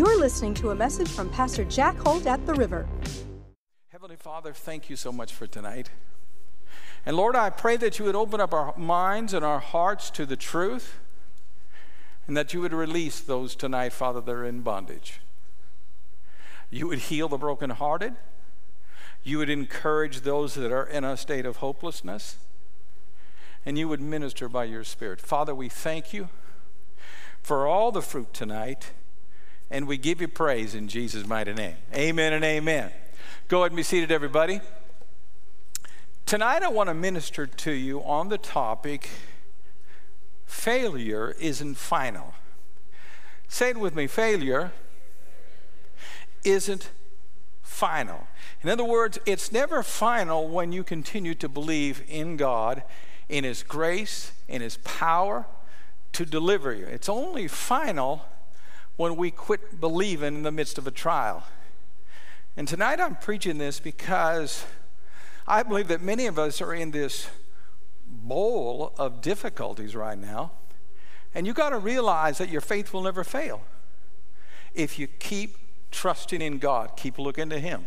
You're listening to a message from Pastor Jack Holt at the River. Heavenly Father, thank you so much for tonight. And Lord, I pray that you would open up our minds and our hearts to the truth, and that you would release those tonight, Father, that are in bondage. You would heal the brokenhearted. You would encourage those that are in a state of hopelessness. And you would minister by your Spirit. Father, we thank you for all the fruit tonight, and we give you praise in Jesus' mighty name. Amen and amen. Go ahead and be seated, everybody. Tonight, I want to minister to you on the topic failure isn't final. Say it with me failure isn't final. In other words, it's never final when you continue to believe in God, in His grace, in His power to deliver you. It's only final when we quit believing in the midst of a trial. And tonight I'm preaching this because I believe that many of us are in this bowl of difficulties right now. And you got to realize that your faith will never fail if you keep trusting in God, keep looking to Him.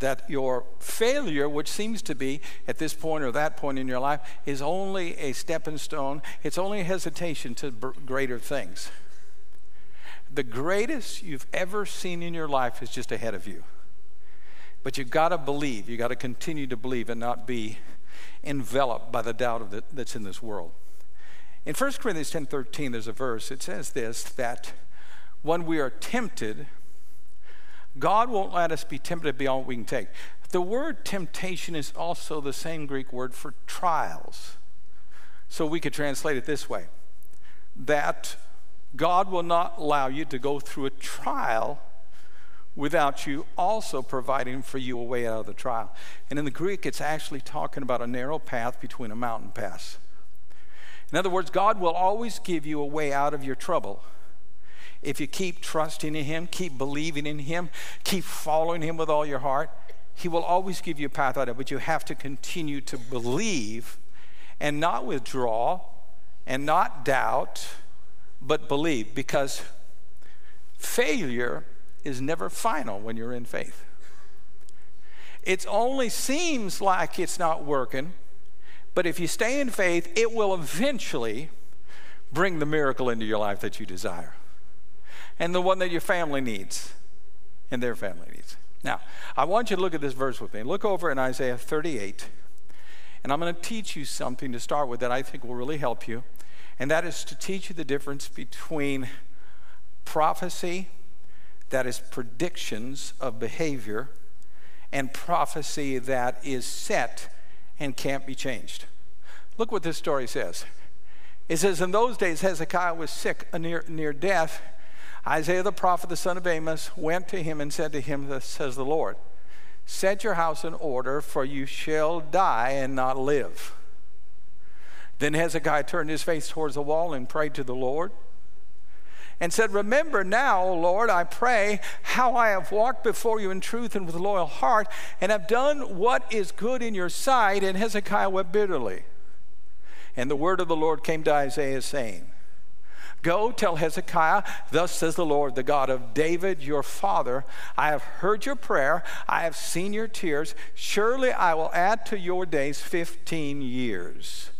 That your failure, which seems to be at this point or that point in your life, is only a stepping stone. It's only a hesitation to greater things. The greatest you've ever seen in your life is just ahead of you. But you've got to believe. You've got to continue to believe and not be enveloped by the doubt the, that's in this world. In 1 Corinthians 10 13, there's a verse. It says this that when we are tempted, God won't let us be tempted beyond what we can take. The word temptation is also the same Greek word for trials. So we could translate it this way that God will not allow you to go through a trial without you also providing for you a way out of the trial. And in the Greek, it's actually talking about a narrow path between a mountain pass. In other words, God will always give you a way out of your trouble if you keep trusting in Him, keep believing in Him, keep following Him with all your heart, He will always give you a path out of it. But you have to continue to believe and not withdraw and not doubt, but believe because failure is never final when you're in faith. It only seems like it's not working, but if you stay in faith, it will eventually bring the miracle into your life that you desire and the one that your family needs and their family needs. Now, I want you to look at this verse with me. Look over in Isaiah 38, and I'm going to teach you something to start with that I think will really help you, and that is to teach you the difference between prophecy, that is predictions of behavior, and prophecy that is set and can't be changed. Look what this story says. It says, In those days, Hezekiah was sick near, near death Isaiah the prophet, the son of Amos, went to him and said to him, Thus says the Lord, Set your house in order, for you shall die and not live. Then Hezekiah turned his face towards the wall and prayed to the Lord and said, Remember now, O Lord, I pray, how I have walked before you in truth and with a loyal heart, and have done what is good in your sight. And Hezekiah wept bitterly. And the word of the Lord came to Isaiah, saying, Go tell Hezekiah, Thus says the Lord, the God of David, your father, I have heard your prayer, I have seen your tears. Surely I will add to your days 15 years.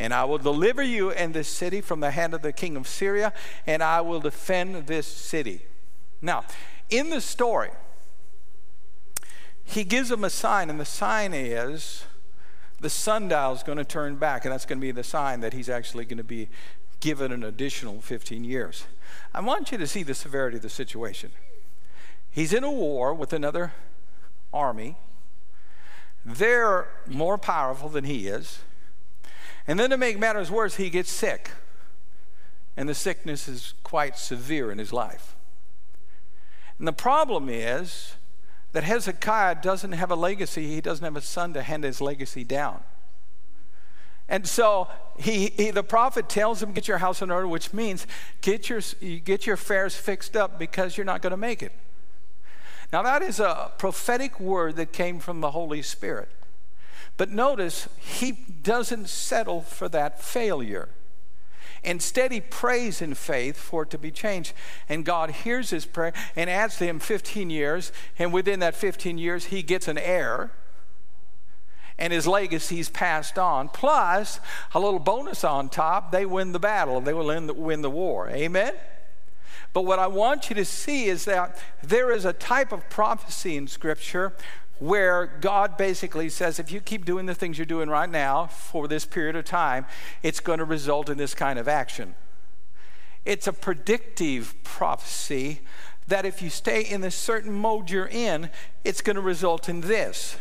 And I will deliver you and this city from the hand of the king of Syria, and I will defend this city. Now, in the story, he gives them a sign, and the sign is the sundial is going to turn back, and that's going to be the sign that he's actually going to be given an additional 15 years. I want you to see the severity of the situation. He's in a war with another army. They're more powerful than he is. And then to make matters worse, he gets sick. And the sickness is quite severe in his life. And the problem is that Hezekiah doesn't have a legacy, he doesn't have a son to hand his legacy down. And so he, he, the prophet tells him, Get your house in order, which means get your, get your affairs fixed up because you're not going to make it. Now, that is a prophetic word that came from the Holy Spirit. But notice, he doesn't settle for that failure. Instead, he prays in faith for it to be changed. And God hears his prayer and adds to him 15 years. And within that 15 years, he gets an heir. And his legacy is passed on. Plus, a little bonus on top, they win the battle. They will the, win the war. Amen? But what I want you to see is that there is a type of prophecy in Scripture where God basically says, if you keep doing the things you're doing right now for this period of time, it's going to result in this kind of action. It's a predictive prophecy that if you stay in the certain mode you're in, it's going to result in this.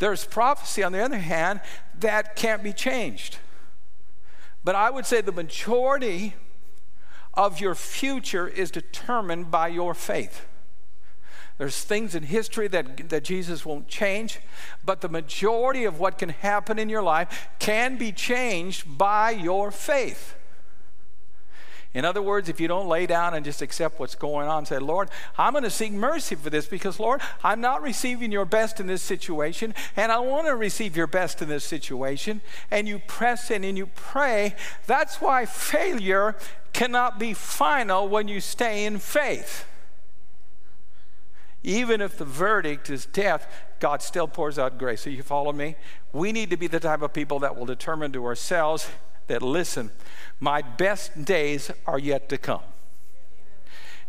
There's prophecy, on the other hand, that can't be changed. But I would say the majority of your future is determined by your faith. There's things in history that, that Jesus won't change, but the majority of what can happen in your life can be changed by your faith. In other words, if you don't lay down and just accept what's going on, say, Lord, I'm going to seek mercy for this because, Lord, I'm not receiving your best in this situation, and I want to receive your best in this situation. And you press in and you pray. That's why failure cannot be final when you stay in faith. Even if the verdict is death, God still pours out grace. So you follow me? We need to be the type of people that will determine to ourselves that, listen, my best days are yet to come.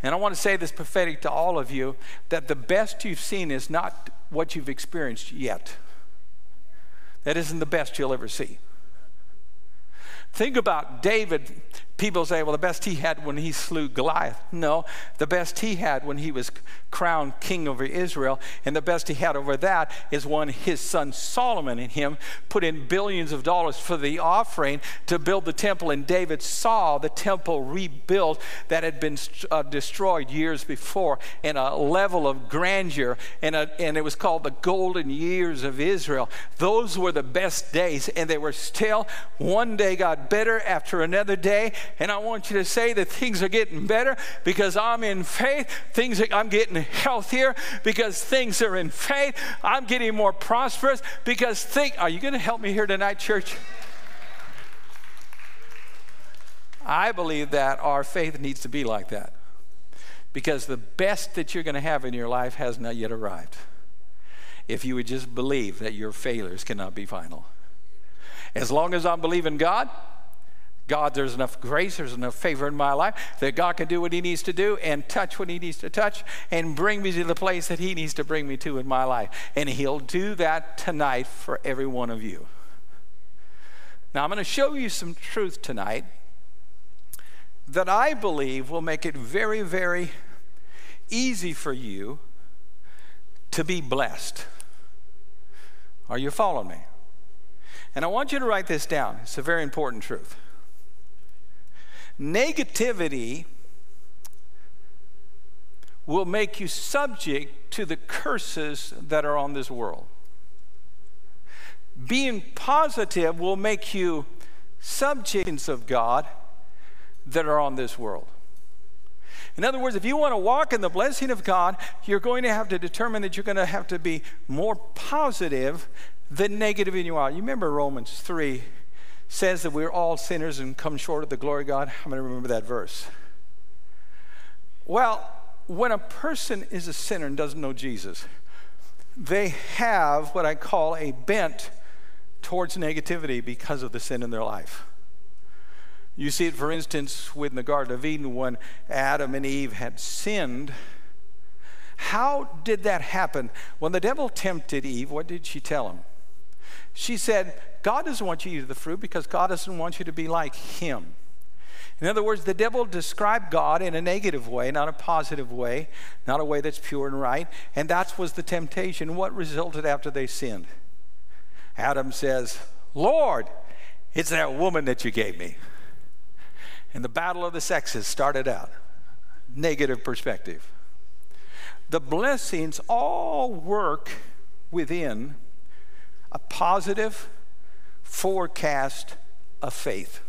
And I want to say this prophetic to all of you that the best you've seen is not what you've experienced yet. That isn't the best you'll ever see. Think about David People say, well, the best he had when he slew Goliath. No, the best he had when he was crowned king over Israel, and the best he had over that is when his son Solomon and him put in billions of dollars for the offering to build the temple, and David saw the temple rebuilt that had been uh, destroyed years before in a level of grandeur, and, a, and it was called the golden years of Israel. Those were the best days, and they were still one day got better after another day and I want you to say that things are getting better because I'm in faith. Things are, I'm getting healthier because things are in faith. I'm getting more prosperous because think. Are you going to help me here tonight, church? I believe that our faith needs to be like that because the best that you're going to have in your life has not yet arrived. If you would just believe that your failures cannot be final. As long as I'm believing God, God, there's enough grace, there's enough favor in my life that God can do what He needs to do and touch what He needs to touch and bring me to the place that He needs to bring me to in my life. And He'll do that tonight for every one of you. Now, I'm going to show you some truth tonight that I believe will make it very, very easy for you to be blessed. Are you following me? And I want you to write this down. It's a very important truth. Negativity will make you subject to the curses that are on this world. Being positive will make you subjects of God that are on this world. In other words, if you want to walk in the blessing of God, you're going to have to determine that you're going to have to be more positive than negative in your life. You remember Romans 3 says that we're all sinners and come short of the glory of God. I'm going to remember that verse. Well, when a person is a sinner and doesn't know Jesus, they have what I call a bent towards negativity because of the sin in their life. You see it, for instance, with the Garden of Eden when Adam and Eve had sinned. How did that happen? When the devil tempted Eve, what did she tell him? She said, God doesn't want you to eat the fruit because God doesn't want you to be like Him. In other words, the devil described God in a negative way, not a positive way, not a way that's pure and right. And that was the temptation. What resulted after they sinned? Adam says, Lord, it's that woman that you gave me. And the battle of the sexes started out. Negative perspective. The blessings all work within a positive forecast of faith.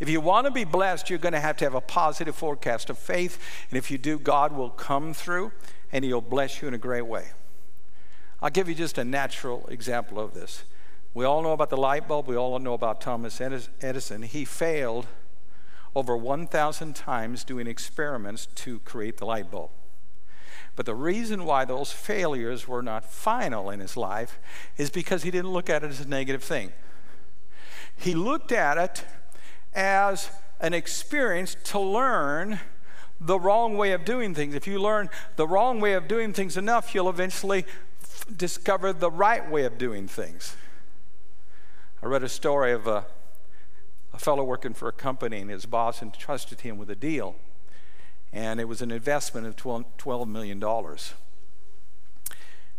If you want to be blessed, you're going to have to have a positive forecast of faith. And if you do, God will come through and He'll bless you in a great way. I'll give you just a natural example of this. We all know about the light bulb. We all know about Thomas Edison. He failed over 1,000 times doing experiments to create the light bulb. But the reason why those failures were not final in his life is because he didn't look at it as a negative thing. He looked at it as an experience to learn the wrong way of doing things. If you learn the wrong way of doing things enough, you'll eventually f- discover the right way of doing things. I read a story of a, a fellow working for a company, and his boss entrusted him with a deal and it was an investment of $12 million.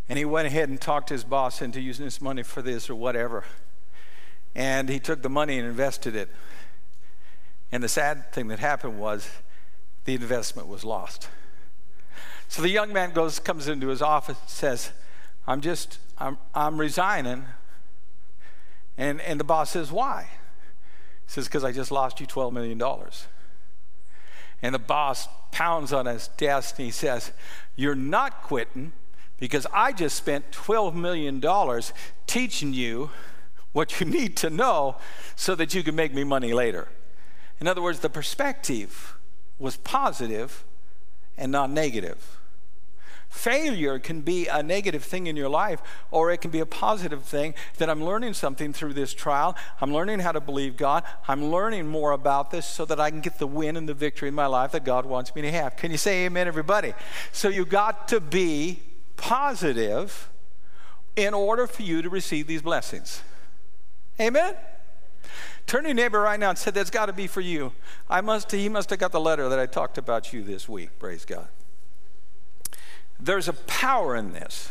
And he went ahead and talked his boss into using this money for this or whatever. And he took the money and invested it. And the sad thing that happened was the investment was lost. So the young man goes, comes into his office and says, I'm just, I'm, I'm resigning. And, and the boss says, Why? He says, Because I just lost you $12 million. And the boss pounds on his desk and he says, You're not quitting because I just spent $12 million teaching you what you need to know so that you can make me money later. In other words, the perspective was positive and not negative. Failure can be a negative thing in your life, or it can be a positive thing that I'm learning something through this trial. I'm learning how to believe God. I'm learning more about this so that I can get the win and the victory in my life that God wants me to have. Can you say amen, everybody? So you got to be positive in order for you to receive these blessings. Amen? Turn to your neighbor right now and say, That's got to be for you. I must, he must have got the letter that I talked about you this week. Praise God. There's a power in this.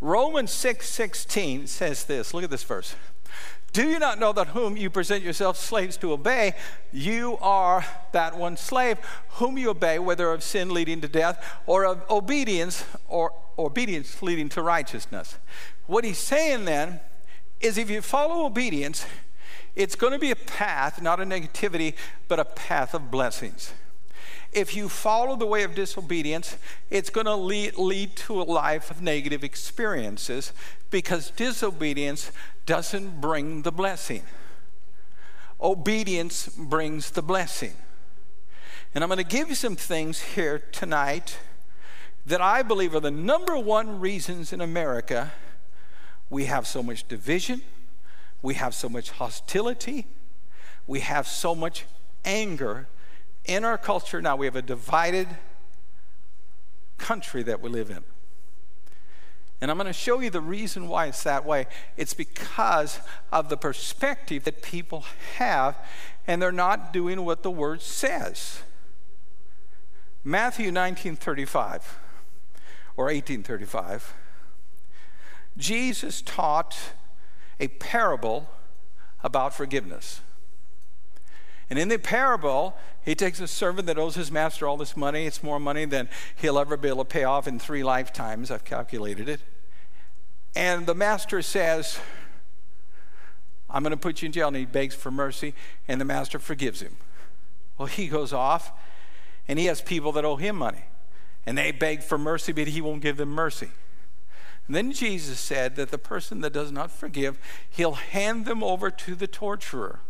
Romans 6 16 says this. Look at this verse. Do you not know that whom you present yourselves slaves to obey, you are that one slave whom you obey, whether of sin leading to death or of obedience or obedience leading to righteousness? What he's saying then is if you follow obedience, it's going to be a path, not a negativity, but a path of blessings. If you follow the way of disobedience, it's going to lead, lead to a life of negative experiences because disobedience doesn't bring the blessing. Obedience brings the blessing. And I'm going to give you some things here tonight that I believe are the number one reasons in America we have so much division, we have so much hostility, we have so much anger in our culture now, we have a divided country that we live in. And I'm going to show you the reason why it's that way. It's because of the perspective that people have, and they're not doing what the word says. Matthew 19:35 or 1835 Jesus taught a parable about forgiveness. And in the parable, he takes a servant that owes his master all this money. It's more money than he'll ever be able to pay off in three lifetimes. I've calculated it. And the master says, I'm going to put you in jail. And he begs for mercy, and the master forgives him. Well, he goes off, and he has people that owe him money. And they beg for mercy, but he won't give them mercy. And then Jesus said that the person that does not forgive, he'll hand them over to the torturer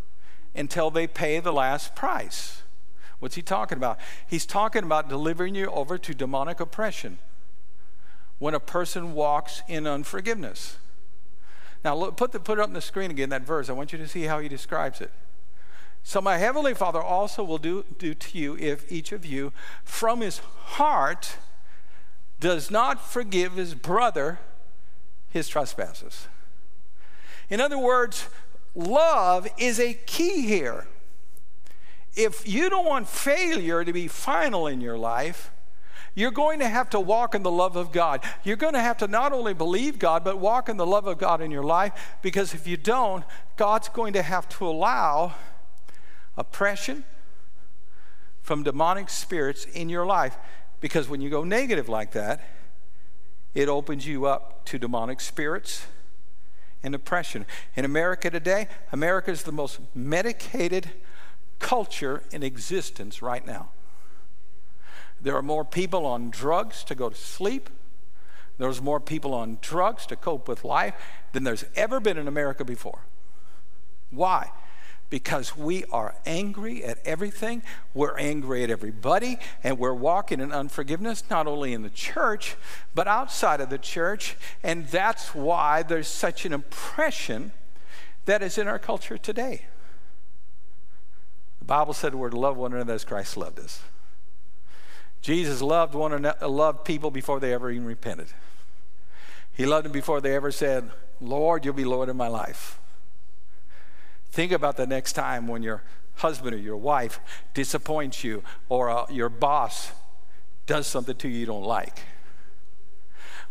until they pay the last price. What's he talking about? He's talking about delivering you over to demonic oppression when a person walks in unforgiveness. Now, look, put, the, put it up on the screen again, that verse. I want you to see how he describes it. So, my heavenly Father also will do, do to you if each of you from his heart does not forgive his brother his trespasses. In other words, love is a key here. If you don't want failure to be final in your life, you're going to have to walk in the love of God. You're going to have to not only believe God, but walk in the love of God in your life because if you don't, God's going to have to allow oppression from demonic spirits in your life. Because when you go negative like that, it opens you up to demonic spirits and oppression. In America today, America is the most medicated culture in existence right now. There are more people on drugs to go to sleep There's more people on drugs to cope with life than there's ever been in America before. Why? Because we are angry at everything, we're angry at everybody, and we're walking in unforgiveness, not only in the church, but outside of the church. And that's why there's such an impression that is in our culture today. The Bible said we're to love one another as Christ loved us. Jesus loved one another, loved people before they ever even repented. He loved them before they ever said, Lord, you'll be Lord of my life. Think about the next time when your husband or your wife disappoints you or uh, your boss does something to you you don't like.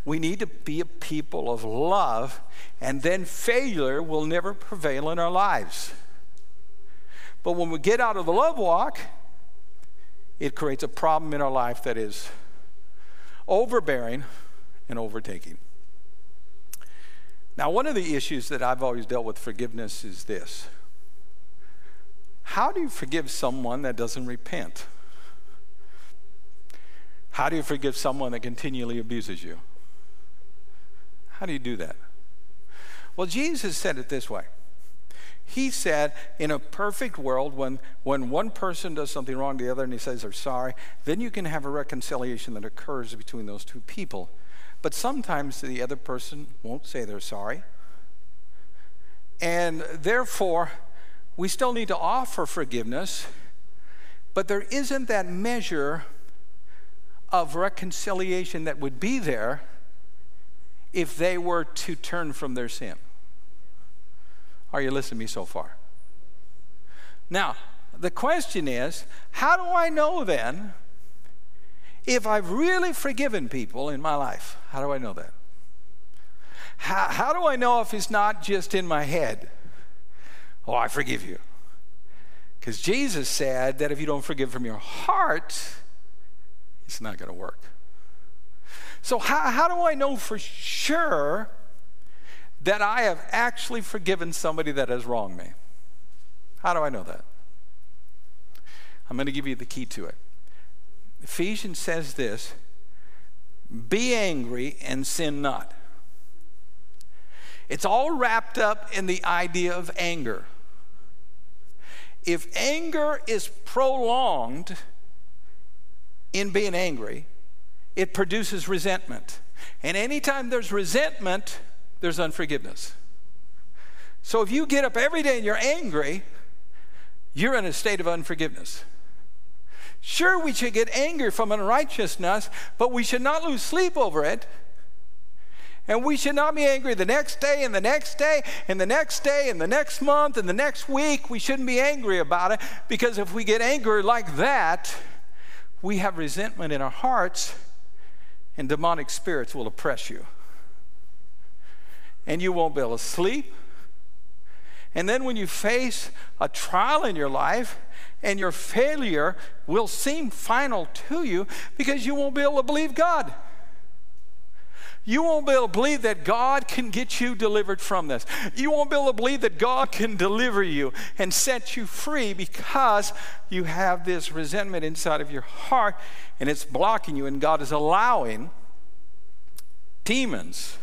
We need to be a people of love, and then failure will never prevail in our lives. But when we get out of the love walk, it creates a problem in our life that is overbearing and overtaking. Now, one of the issues that I've always dealt with forgiveness is this How do you forgive someone that doesn't repent? How do you forgive someone that continually abuses you? How do you do that? Well, Jesus said it this way. He said, in a perfect world, when, when one person does something wrong to the other and he says they're sorry, then you can have a reconciliation that occurs between those two people. But sometimes the other person won't say they're sorry. And therefore, we still need to offer forgiveness, but there isn't that measure of reconciliation that would be there if they were to turn from their sin. Are you listening to me so far? Now, the question is how do I know then if I've really forgiven people in my life, how do I know that? How, how do I know if it's not just in my head? Oh, I forgive you. Because Jesus said that if you don't forgive from your heart, it's not going to work. So, how, how do I know for sure that I have actually forgiven somebody that has wronged me? How do I know that? I'm going to give you the key to it. Ephesians says this be angry and sin not. It's all wrapped up in the idea of anger. If anger is prolonged in being angry, it produces resentment. And anytime there's resentment, there's unforgiveness. So if you get up every day and you're angry, you're in a state of unforgiveness. Sure, we should get angry from unrighteousness, but we should not lose sleep over it. And we should not be angry the next day and the next day and the next day and the next month and the next week. We shouldn't be angry about it because if we get angry like that, we have resentment in our hearts and demonic spirits will oppress you. And you won't be able to sleep. And then when you face a trial in your life, and your failure will seem final to you because you won't be able to believe God. You won't be able to believe that God can get you delivered from this. You won't be able to believe that God can deliver you and set you free because you have this resentment inside of your heart and it's blocking you, and God is allowing demons,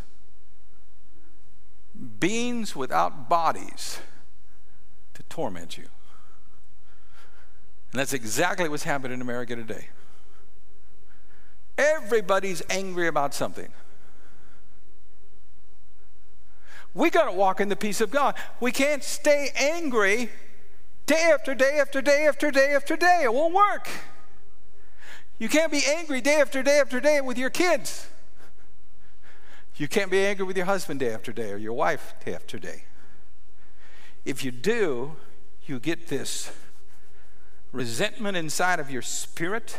beings without bodies, to torment you. And that's exactly what's happening in America today. Everybody's angry about something. We got to walk in the peace of God. We can't stay angry day after day after day after day after day. It won't work. You can't be angry day after day after day with your kids. You can't be angry with your husband day after day or your wife day after day. If you do, you get this resentment inside of your spirit,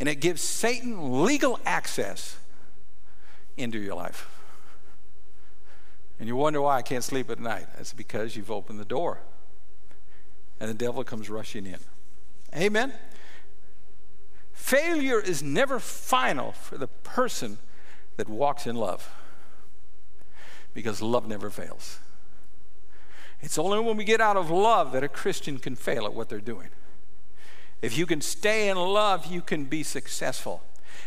and it gives Satan legal access into your life. And you wonder why I can't sleep at night. That's because you've opened the door, and the devil comes rushing in. Amen? Failure is never final for the person that walks in love because love never fails. It's only when we get out of love that a Christian can fail at what they're doing. If you can stay in love, you can be successful.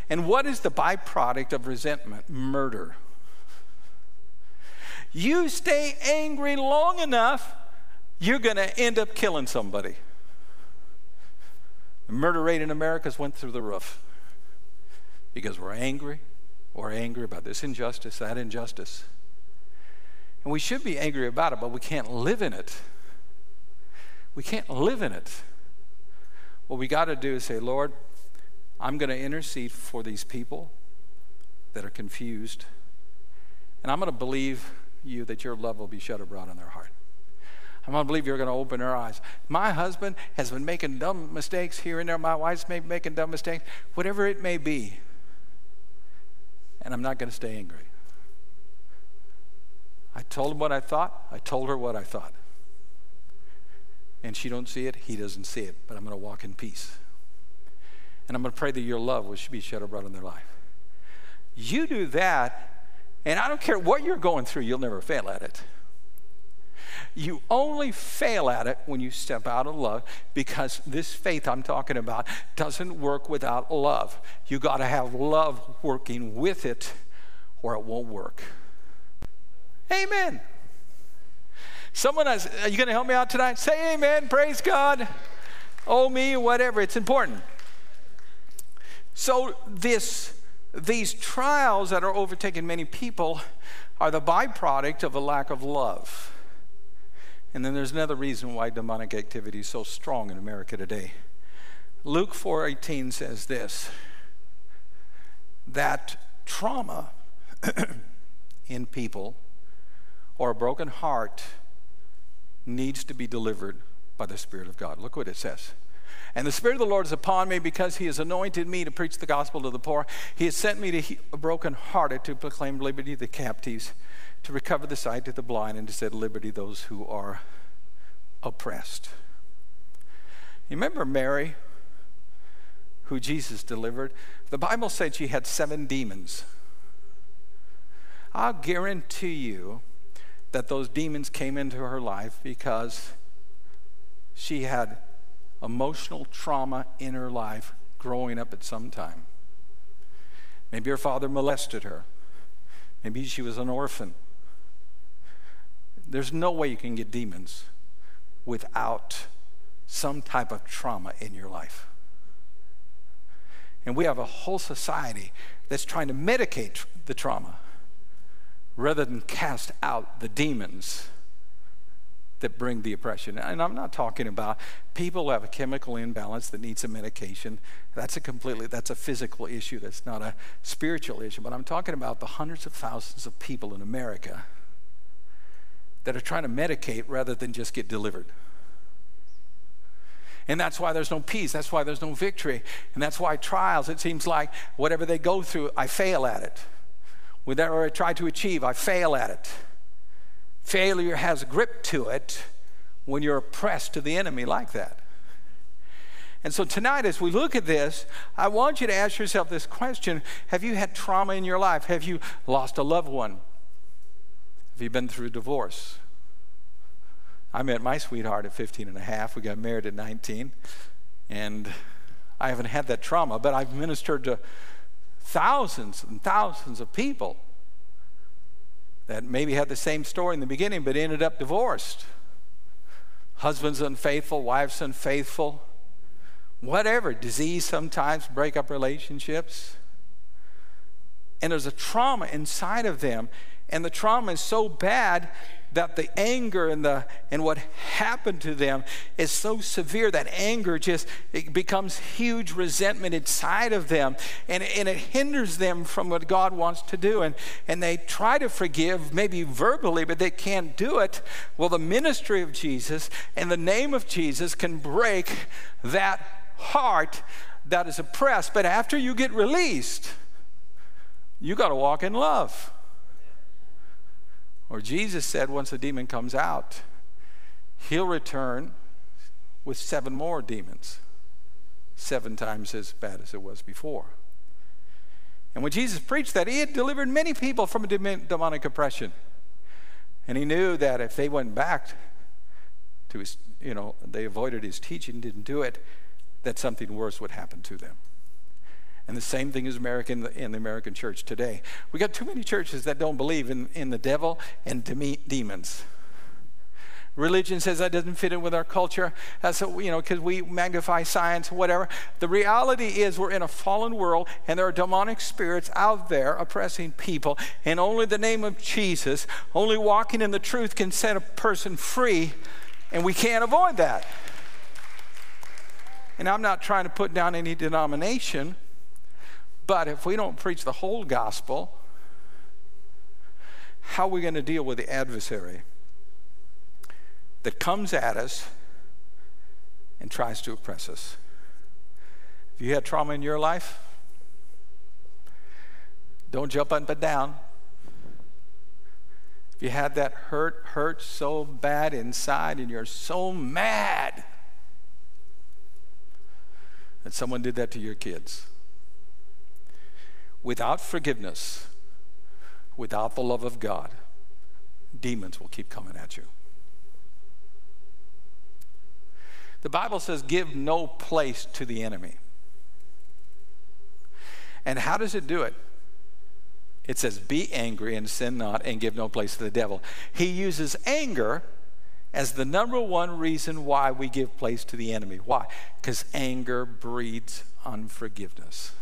And what is the byproduct of resentment? Murder. You stay angry long enough, you're going to end up killing somebody. The murder rate in America has went through the roof because we're angry. We're angry about this injustice, that injustice. And we should be angry about it, but we can't live in it. We can't live in it. What we got to do is say, Lord, I'm going to intercede for these people that are confused, and I'm going to believe you that your love will be shed abroad in their heart. I'm going to believe you're going to open their eyes. My husband has been making dumb mistakes here and there. My wife's been making dumb mistakes. Whatever it may be. And I'm not going to stay angry. I told him what I thought. I told her what I thought. And she don't see it. He doesn't see it. But I'm going to walk in peace. And I'm going to pray that your love will be shed abroad in their life. You do that and I don't care what you're going through, you'll never fail at it. You only fail at it when you step out of love because this faith I'm talking about doesn't work without love. You got to have love working with it or it won't work. Amen. Someone has, are you going to help me out tonight? Say amen. Praise God. Oh, me, whatever. It's important. So, this these trials that are overtaking many people are the byproduct of a lack of love. And then there's another reason why demonic activity is so strong in America today. Luke 4:18 says this that trauma in people or a broken heart needs to be delivered by the Spirit of God. Look what it says. And the Spirit of the Lord is upon me because He has anointed me to preach the gospel to the poor. He has sent me to he- brokenhearted to proclaim liberty to the captives, to recover the sight to the blind, and to set liberty those who are oppressed. You remember Mary, who Jesus delivered? The Bible said she had seven demons. I'll guarantee you that those demons came into her life because she had emotional trauma in her life growing up at some time. Maybe her father molested her. Maybe she was an orphan. There's no way you can get demons without some type of trauma in your life. And we have a whole society that's trying to medicate the trauma rather than cast out the demons that bring the oppression. And I'm not talking about people who have a chemical imbalance that needs a medication. That's a completely that's a physical issue. That's not a spiritual issue. But I'm talking about the hundreds of thousands of people in America that are trying to medicate rather than just get delivered. And that's why there's no peace. That's why there's no victory. And that's why trials, it seems like whatever they go through, I fail at it. Whatever I try to achieve, I fail at it. Failure has a grip to it when you're oppressed to the enemy like that. And so tonight, as we look at this, I want you to ask yourself this question Have you had trauma in your life? Have you lost a loved one? Have you been through a divorce? I met my sweetheart at 15 and a half. We got married at 19. And I haven't had that trauma, but I've ministered to thousands and thousands of people that maybe had the same story in the beginning but ended up divorced. Husbands unfaithful, wives unfaithful, whatever, disease sometimes, break up relationships. And there's a trauma inside of them, and the trauma is so bad that the anger and the and what happened to them is so severe that anger just it becomes huge resentment inside of them. And, and it hinders them from what God wants to do. And and they try to forgive maybe verbally but they can't do it. Well the ministry of Jesus and the name of Jesus can break that heart that is oppressed. But after you get released you got to walk in love or Jesus said, once a demon comes out, he'll return with seven more demons, seven times as bad as it was before. And when Jesus preached that, he had delivered many people from demonic oppression. And he knew that if they went back to his, you know, they avoided his teaching, didn't do it, that something worse would happen to them. And the same thing is American in the American church today. We got too many churches that don't believe in, in the devil and demons. Religion says that doesn't fit in with our culture. That's you know because we magnify science, whatever. The reality is we're in a fallen world, and there are demonic spirits out there oppressing people. And only the name of Jesus, only walking in the truth, can set a person free, and we can't avoid that. And I'm not trying to put down any denomination, but if we don't preach the whole gospel, how are we going to deal with the adversary? that comes at us and tries to oppress us. If you had trauma in your life, don't jump up and down. If you had that hurt, hurt so bad inside and you're so mad that someone did that to your kids, without forgiveness, without the love of God, demons will keep coming at you. The Bible says, give no place to the enemy. And how does it do it? It says, be angry and sin not, and give no place to the devil. He uses anger as the number one reason why we give place to the enemy. Why? Because anger breeds unforgiveness.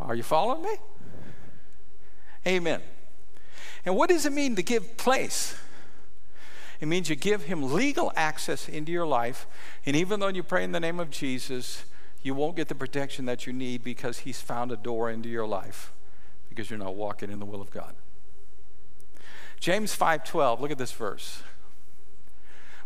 Are you following me? Amen. And what does it mean to give place? It means you give him legal access into your life. And even though you pray in the name of Jesus, you won't get the protection that you need because he's found a door into your life because you're not walking in the will of God. James 5:12, look at this verse.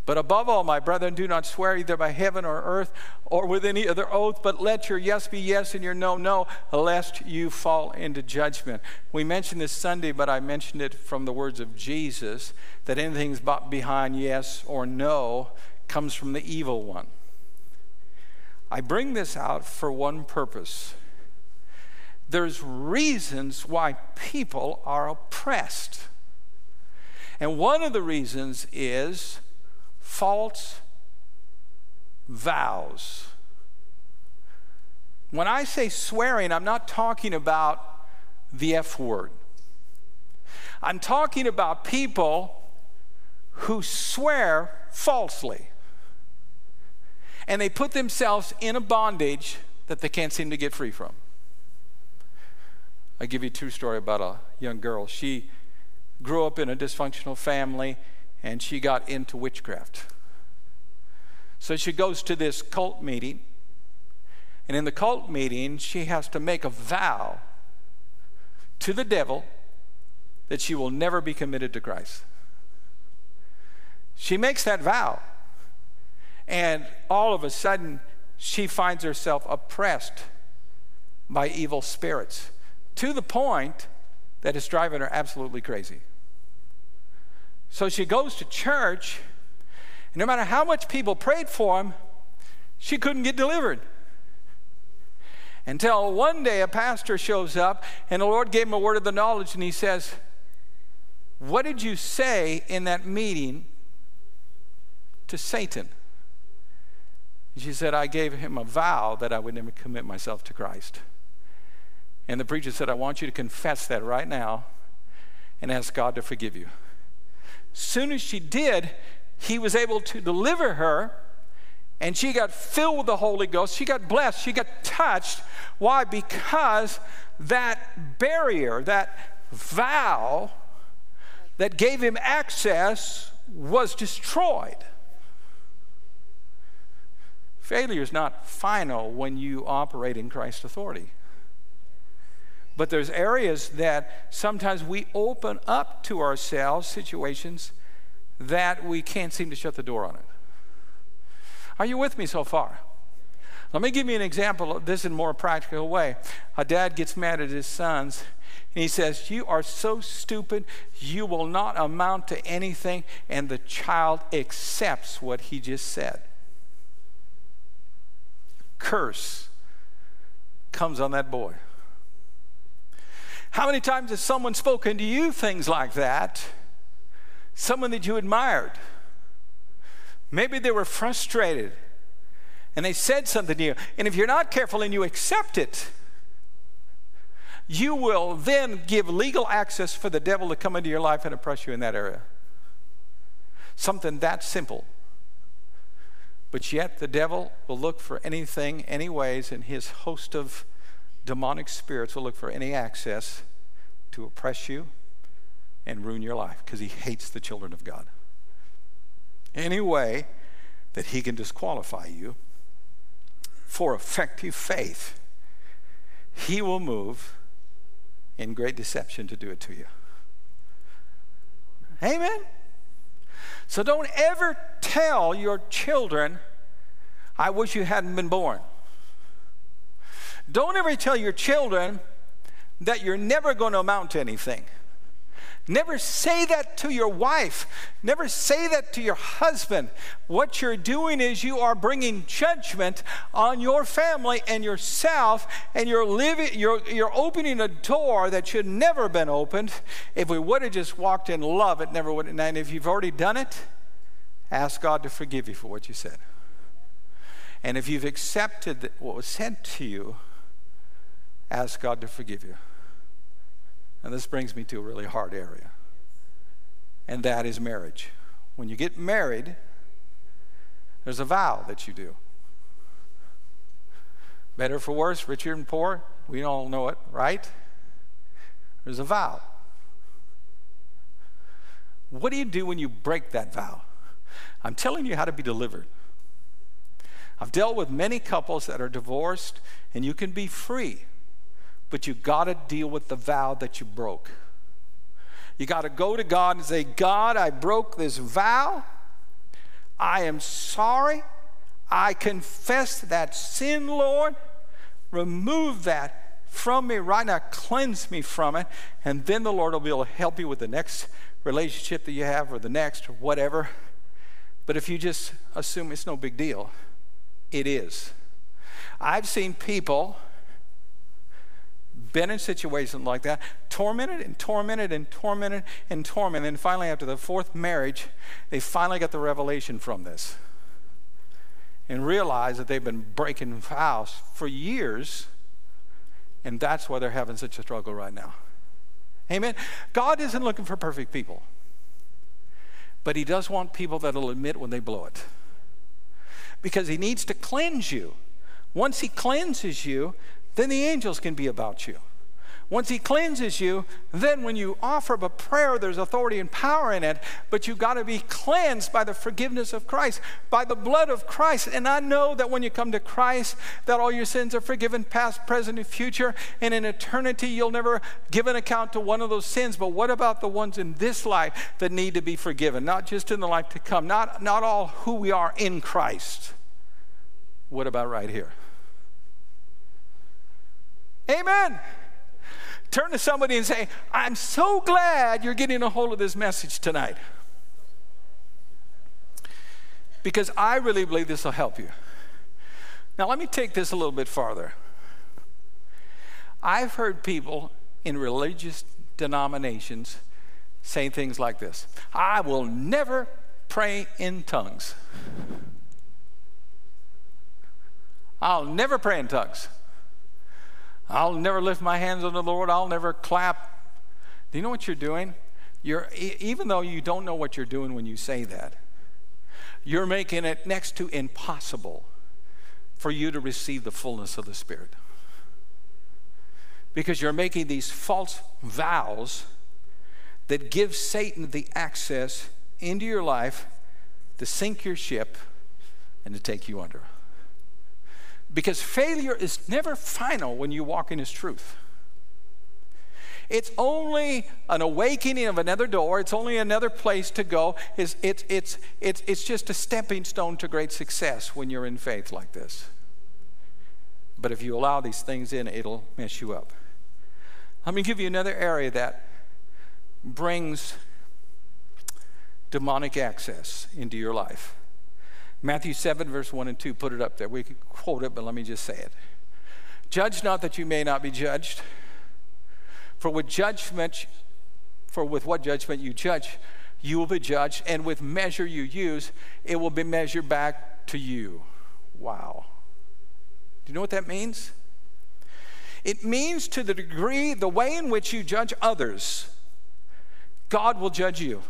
But above all, my brethren, do not swear either by heaven or earth or with any other oath, but let your yes be yes and your no, no, lest you fall into judgment. We mentioned this Sunday, but I mentioned it from the words of Jesus that anything behind yes or no comes from the evil one. I bring this out for one purpose. There's reasons why people are oppressed. And one of the reasons is false vows. When I say swearing, I'm not talking about the F word. I'm talking about people who swear falsely. And they put themselves in a bondage that they can't seem to get free from. I give you a true story about a young girl. She grew up in a dysfunctional family and she got into witchcraft. So she goes to this cult meeting, and in the cult meeting, she has to make a vow to the devil that she will never be committed to Christ. She makes that vow, and all of a sudden, she finds herself oppressed by evil spirits to the point that it's driving her absolutely crazy. So she goes to church, and no matter how much people prayed for him, she couldn't get delivered. Until one day a pastor shows up, and the Lord gave him a word of the knowledge, and he says, What did you say in that meeting to Satan? she said, I gave him a vow that I would never commit myself to Christ. And the preacher said, I want you to confess that right now and ask God to forgive you soon as she did, he was able to deliver her and she got filled with the Holy Ghost. She got blessed. She got touched. Why? Because that barrier, that vow that gave him access was destroyed. Failure is not final when you operate in Christ's authority. But there's areas that sometimes we open up to ourselves situations that we can't seem to shut the door on it. Are you with me so far? Let me give you an example of this in a more practical way. A dad gets mad at his sons and he says, You are so stupid, you will not amount to anything. And the child accepts what he just said. Curse comes on that boy. How many times has someone spoken to you things like that? Someone that you admired. Maybe they were frustrated and they said something to you, and if you're not careful and you accept it, you will then give legal access for the devil to come into your life and oppress you in that area. Something that simple. But yet the devil will look for anything, any ways, and his host of demonic spirits will look for any access to oppress you and ruin your life because he hates the children of God. Any way that he can disqualify you for effective faith, he will move in great deception to do it to you. Amen. So don't ever tell your children, I wish you hadn't been born. Don't ever tell your children that you're never going to amount to anything. Never say that to your wife. Never say that to your husband. What you're doing is you are bringing judgment on your family and yourself, and you're living. You're you're opening a door that should never have been opened. If we would have just walked in love, it never would. And if you've already done it, ask God to forgive you for what you said. And if you've accepted what was said to you, ask God to forgive you. And this brings me to a really hard area, and that is marriage. When you get married, there's a vow that you do. Better for worse, richer and poor, we all know it, right? There's a vow. What do you do when you break that vow? I'm telling you how to be delivered. I've dealt with many couples that are divorced, and you can be free but you got to deal with the vow that you broke. You got to go to God and say, God, I broke this vow. I am sorry. I confess that sin, Lord. Remove that from me right now. Cleanse me from it. And then the Lord will be able to help you with the next relationship that you have or the next or whatever. But if you just assume it's no big deal, it is. I've seen people been in situations like that, tormented and tormented and tormented and tormented. And finally, after the fourth marriage, they finally got the revelation from this and realized that they've been breaking vows for years. And that's why they're having such a struggle right now. Amen. God isn't looking for perfect people, but He does want people that'll admit when they blow it. Because He needs to cleanse you. Once He cleanses you, then the angels can be about you. Once he cleanses you, then when you offer up a prayer, there's authority and power in it, but you've got to be cleansed by the forgiveness of Christ, by the blood of Christ. And I know that when you come to Christ, that all your sins are forgiven, past, present, and future. And in eternity, you'll never give an account to one of those sins. But what about the ones in this life that need to be forgiven? Not just in the life to come, not, not all who we are in Christ. What about right here? Amen. Turn to somebody and say, I'm so glad you're getting a hold of this message tonight. Because I really believe this will help you. Now, let me take this a little bit farther. I've heard people in religious denominations saying things like this I will never pray in tongues. I'll never pray in tongues. I'll never lift my hands on the Lord. I'll never clap. Do you know what you're doing? You're, even though you don't know what you're doing when you say that, you're making it next to impossible for you to receive the fullness of the Spirit. Because you're making these false vows that give Satan the access into your life to sink your ship and to take you under. Because failure is never final when you walk in His truth. It's only an awakening of another door. It's only another place to go. It's, it's, it's, it's, it's just a stepping stone to great success when you're in faith like this. But if you allow these things in, it'll mess you up. Let me give you another area that brings demonic access into your life. Matthew 7, verse 1 and 2, put it up there. We could quote it, but let me just say it. Judge not that you may not be judged. For with judgment, for with what judgment you judge, you will be judged, and with measure you use, it will be measured back to you. Wow. Do you know what that means? It means to the degree, the way in which you judge others, God will judge you.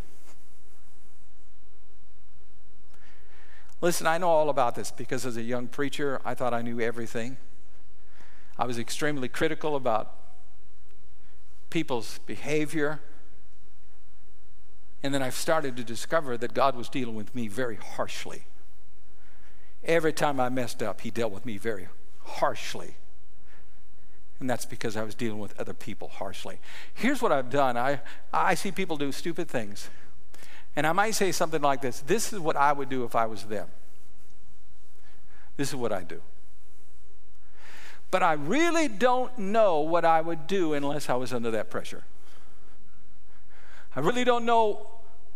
Listen, I know all about this because as a young preacher, I thought I knew everything. I was extremely critical about people's behavior. And then I started to discover that God was dealing with me very harshly. Every time I messed up, He dealt with me very harshly. And that's because I was dealing with other people harshly. Here's what I've done I, I see people do stupid things. And I might say something like this This is what I would do if I was them. This is what I do. But I really don't know what I would do unless I was under that pressure. I really don't know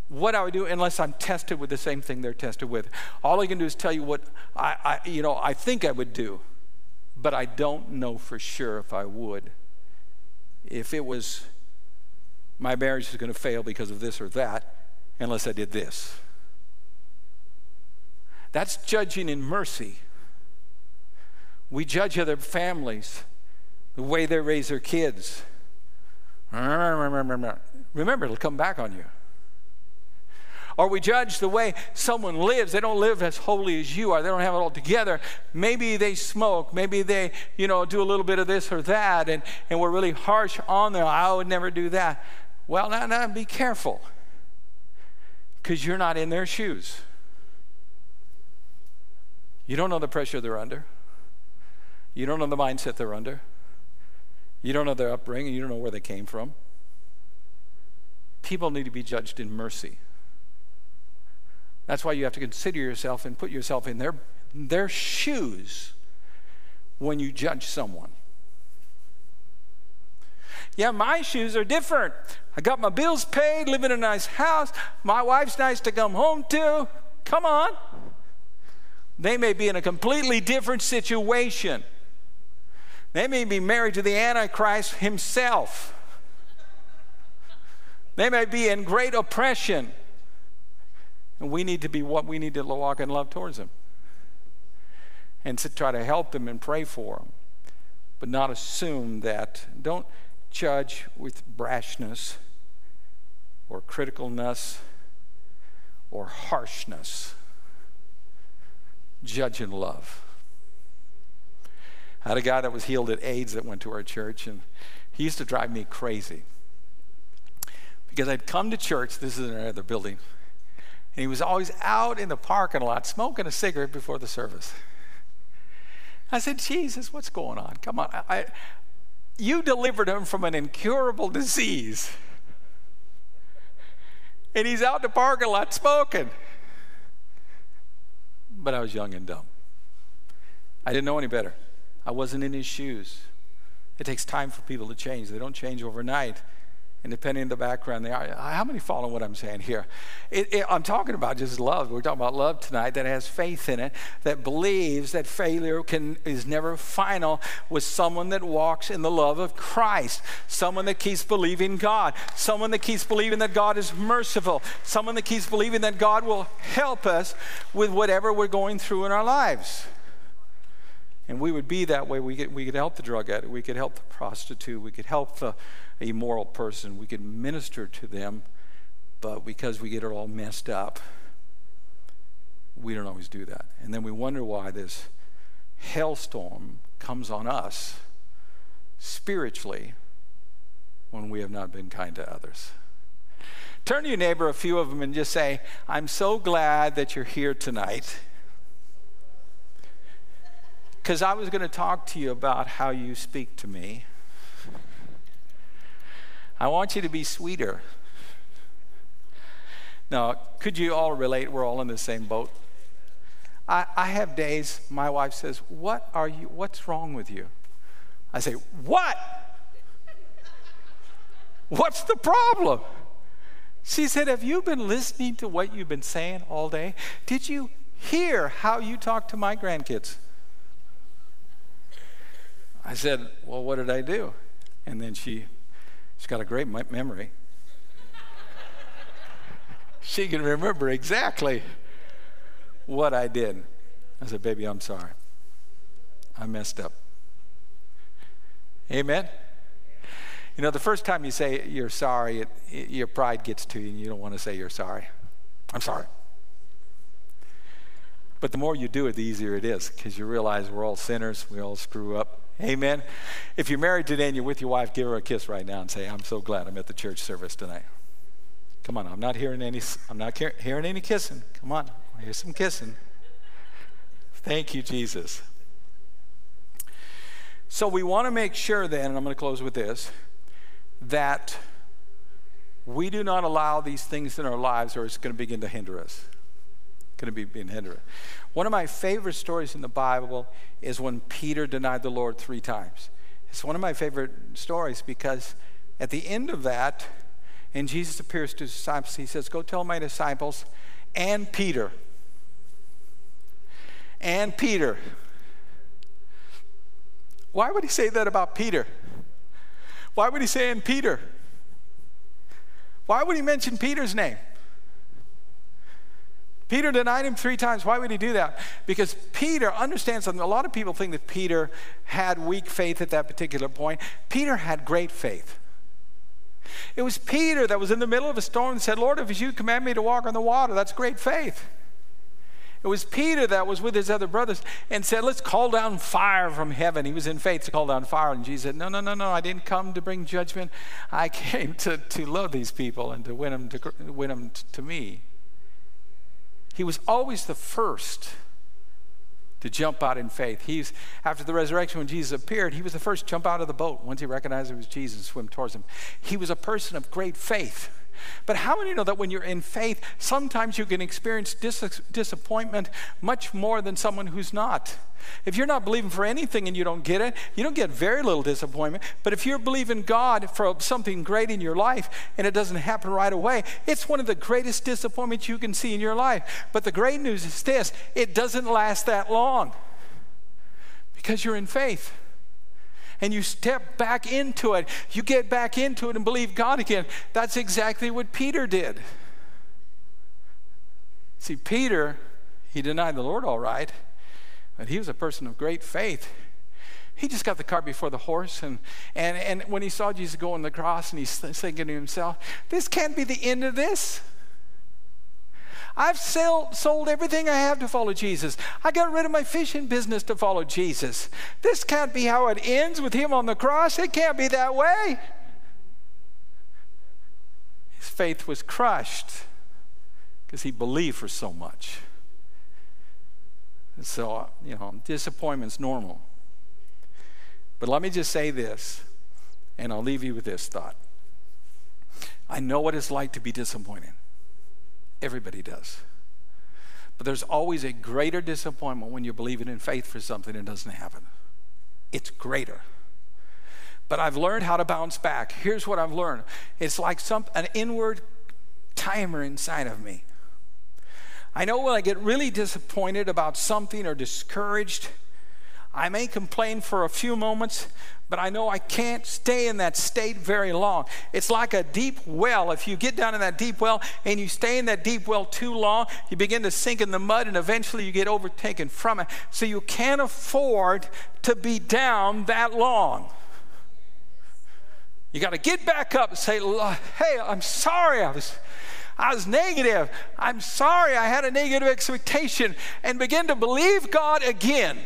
what I would do unless I'm tested with the same thing they're tested with. All I can do is tell you what I, I, you know, I think I would do, but I don't know for sure if I would. If it was my marriage is going to fail because of this or that, unless I did this. That's judging in mercy. We judge other families, the way they raise their kids. Remember, it'll come back on you. Or we judge the way someone lives. They don't live as holy as you are. They don't have it all together. Maybe they smoke. Maybe they, you know, do a little bit of this or that, and, and we're really harsh on them. I would never do that. Well, now, now be careful because you're not in their shoes. You don't know the pressure they're under. You don't know the mindset they're under. You don't know their upbringing. You don't know where they came from. People need to be judged in mercy. That's why you have to consider yourself and put yourself in their, their shoes when you judge someone. Yeah, my shoes are different. I got my bills paid, live in a nice house. My wife's nice to come home to. Come on. They may be in a completely different situation. They may be married to the Antichrist himself. They may be in great oppression. And we need to be what we need to walk in love towards them. And to try to help them and pray for them. But not assume that. Don't judge with brashness or criticalness or harshness. Judge in love. I had a guy that was healed at AIDS that went to our church, and he used to drive me crazy. Because I'd come to church, this is in another building, and he was always out in the parking lot smoking a cigarette before the service. I said, Jesus, what's going on? Come on. I, you delivered him from an incurable disease. And he's out in the parking lot smoking. But I was young and dumb. I didn't know any better. I wasn't in his shoes. It takes time for people to change, they don't change overnight. And depending on the background they are, uh, how many follow what I'm saying here? It, it, I'm talking about just love. We're talking about love tonight that has faith in it, that believes that failure can, is never final with someone that walks in the love of Christ, someone that keeps believing God, someone that keeps believing that God is merciful, someone that keeps believing that God will help us with whatever we're going through in our lives. And we would be that way. We could, we could help the drug addict, we could help the prostitute, we could help the immoral person, we could minister to them, but because we get it all messed up, we don't always do that. And then we wonder why this hailstorm comes on us spiritually when we have not been kind to others. Turn to your neighbor, a few of them, and just say, I'm so glad that you're here tonight because I was going to talk to you about how you speak to me. I want you to be sweeter. Now, could you all relate? We're all in the same boat. I, I have days my wife says, What are you, what's wrong with you? I say, What? What's the problem? She said, Have you been listening to what you've been saying all day? Did you hear how you talk to my grandkids? I said, Well, what did I do? And then she, she's got a great memory. she can remember exactly what I did. I said, Baby, I'm sorry. I messed up. Amen? You know, the first time you say you're sorry, it, it, your pride gets to you and you don't want to say you're sorry. I'm sorry. But the more you do it, the easier it is because you realize we're all sinners, we all screw up. Amen. If you're married today and you're with your wife, give her a kiss right now and say, "I'm so glad I'm at the church service tonight." Come on, I'm not hearing any. I'm not hearing any kissing. Come on, here's some kissing. Thank you, Jesus. So we want to make sure then, and I'm going to close with this, that we do not allow these things in our lives or it's going to begin to hinder us. Going to be being hindered. One of my favorite stories in the Bible is when Peter denied the Lord three times. It's one of my favorite stories because at the end of that, and Jesus appears to his disciples, he says, Go tell my disciples and Peter. And Peter. Why would he say that about Peter? Why would he say and Peter? Why would he mention Peter's name? Peter denied him three times. Why would he do that? Because Peter understands something. A lot of people think that Peter had weak faith at that particular point. Peter had great faith. It was Peter that was in the middle of a storm and said, Lord, if it's you command me to walk on the water, that's great faith. It was Peter that was with his other brothers and said, Let's call down fire from heaven. He was in faith to call down fire. And Jesus said, No, no, no, no. I didn't come to bring judgment. I came to, to love these people and to win them to, win them to me. He was always the first to jump out in faith. He's after the resurrection when Jesus appeared, he was the first to jump out of the boat once he recognized it was Jesus and swim towards him. He was a person of great faith. But how many know that when you're in faith, sometimes you can experience dis- disappointment much more than someone who's not? If you're not believing for anything and you don't get it, you don't get very little disappointment. But if you're believing God for something great in your life and it doesn't happen right away, it's one of the greatest disappointments you can see in your life. But the great news is this it doesn't last that long because you're in faith and you step back into it. You get back into it and believe God again. That's exactly what Peter did. See, Peter, he denied the Lord all right, but he was a person of great faith. He just got the cart before the horse, and, and, and when he saw Jesus go on the cross, and he's thinking to himself, This can't be the end of this. I've sell, sold everything I have to follow Jesus. I got rid of my fishing business to follow Jesus. This can't be how it ends with him on the cross. It can't be that way. His faith was crushed because he believed for so much. And so, you know, disappointment's normal. But let me just say this, and I'll leave you with this thought. I know what it's like to be disappointed. Everybody does. But there's always a greater disappointment when you're believing in faith for something and it doesn't happen. It's greater. But I've learned how to bounce back. Here's what I've learned it's like some, an inward timer inside of me. I know when I get really disappointed about something or discouraged, I may complain for a few moments, but I know I can't stay in that state very long. It's like a deep well. If you get down in that deep well and you stay in that deep well too long, you begin to sink in the mud and eventually you get overtaken from it. So you can't afford to be down that long. You got to get back up and say, Hey, I'm sorry. I was. I was negative. I'm sorry I had a negative expectation and begin to believe God again.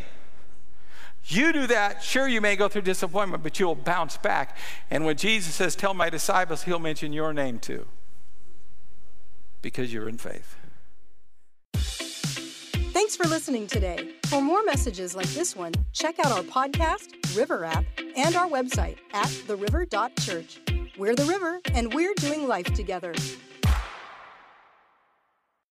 You do that, sure, you may go through disappointment, but you'll bounce back. And when Jesus says, Tell my disciples, he'll mention your name too, because you're in faith. Thanks for listening today. For more messages like this one, check out our podcast, River app, and our website at theriver.church. We're the river, and we're doing life together.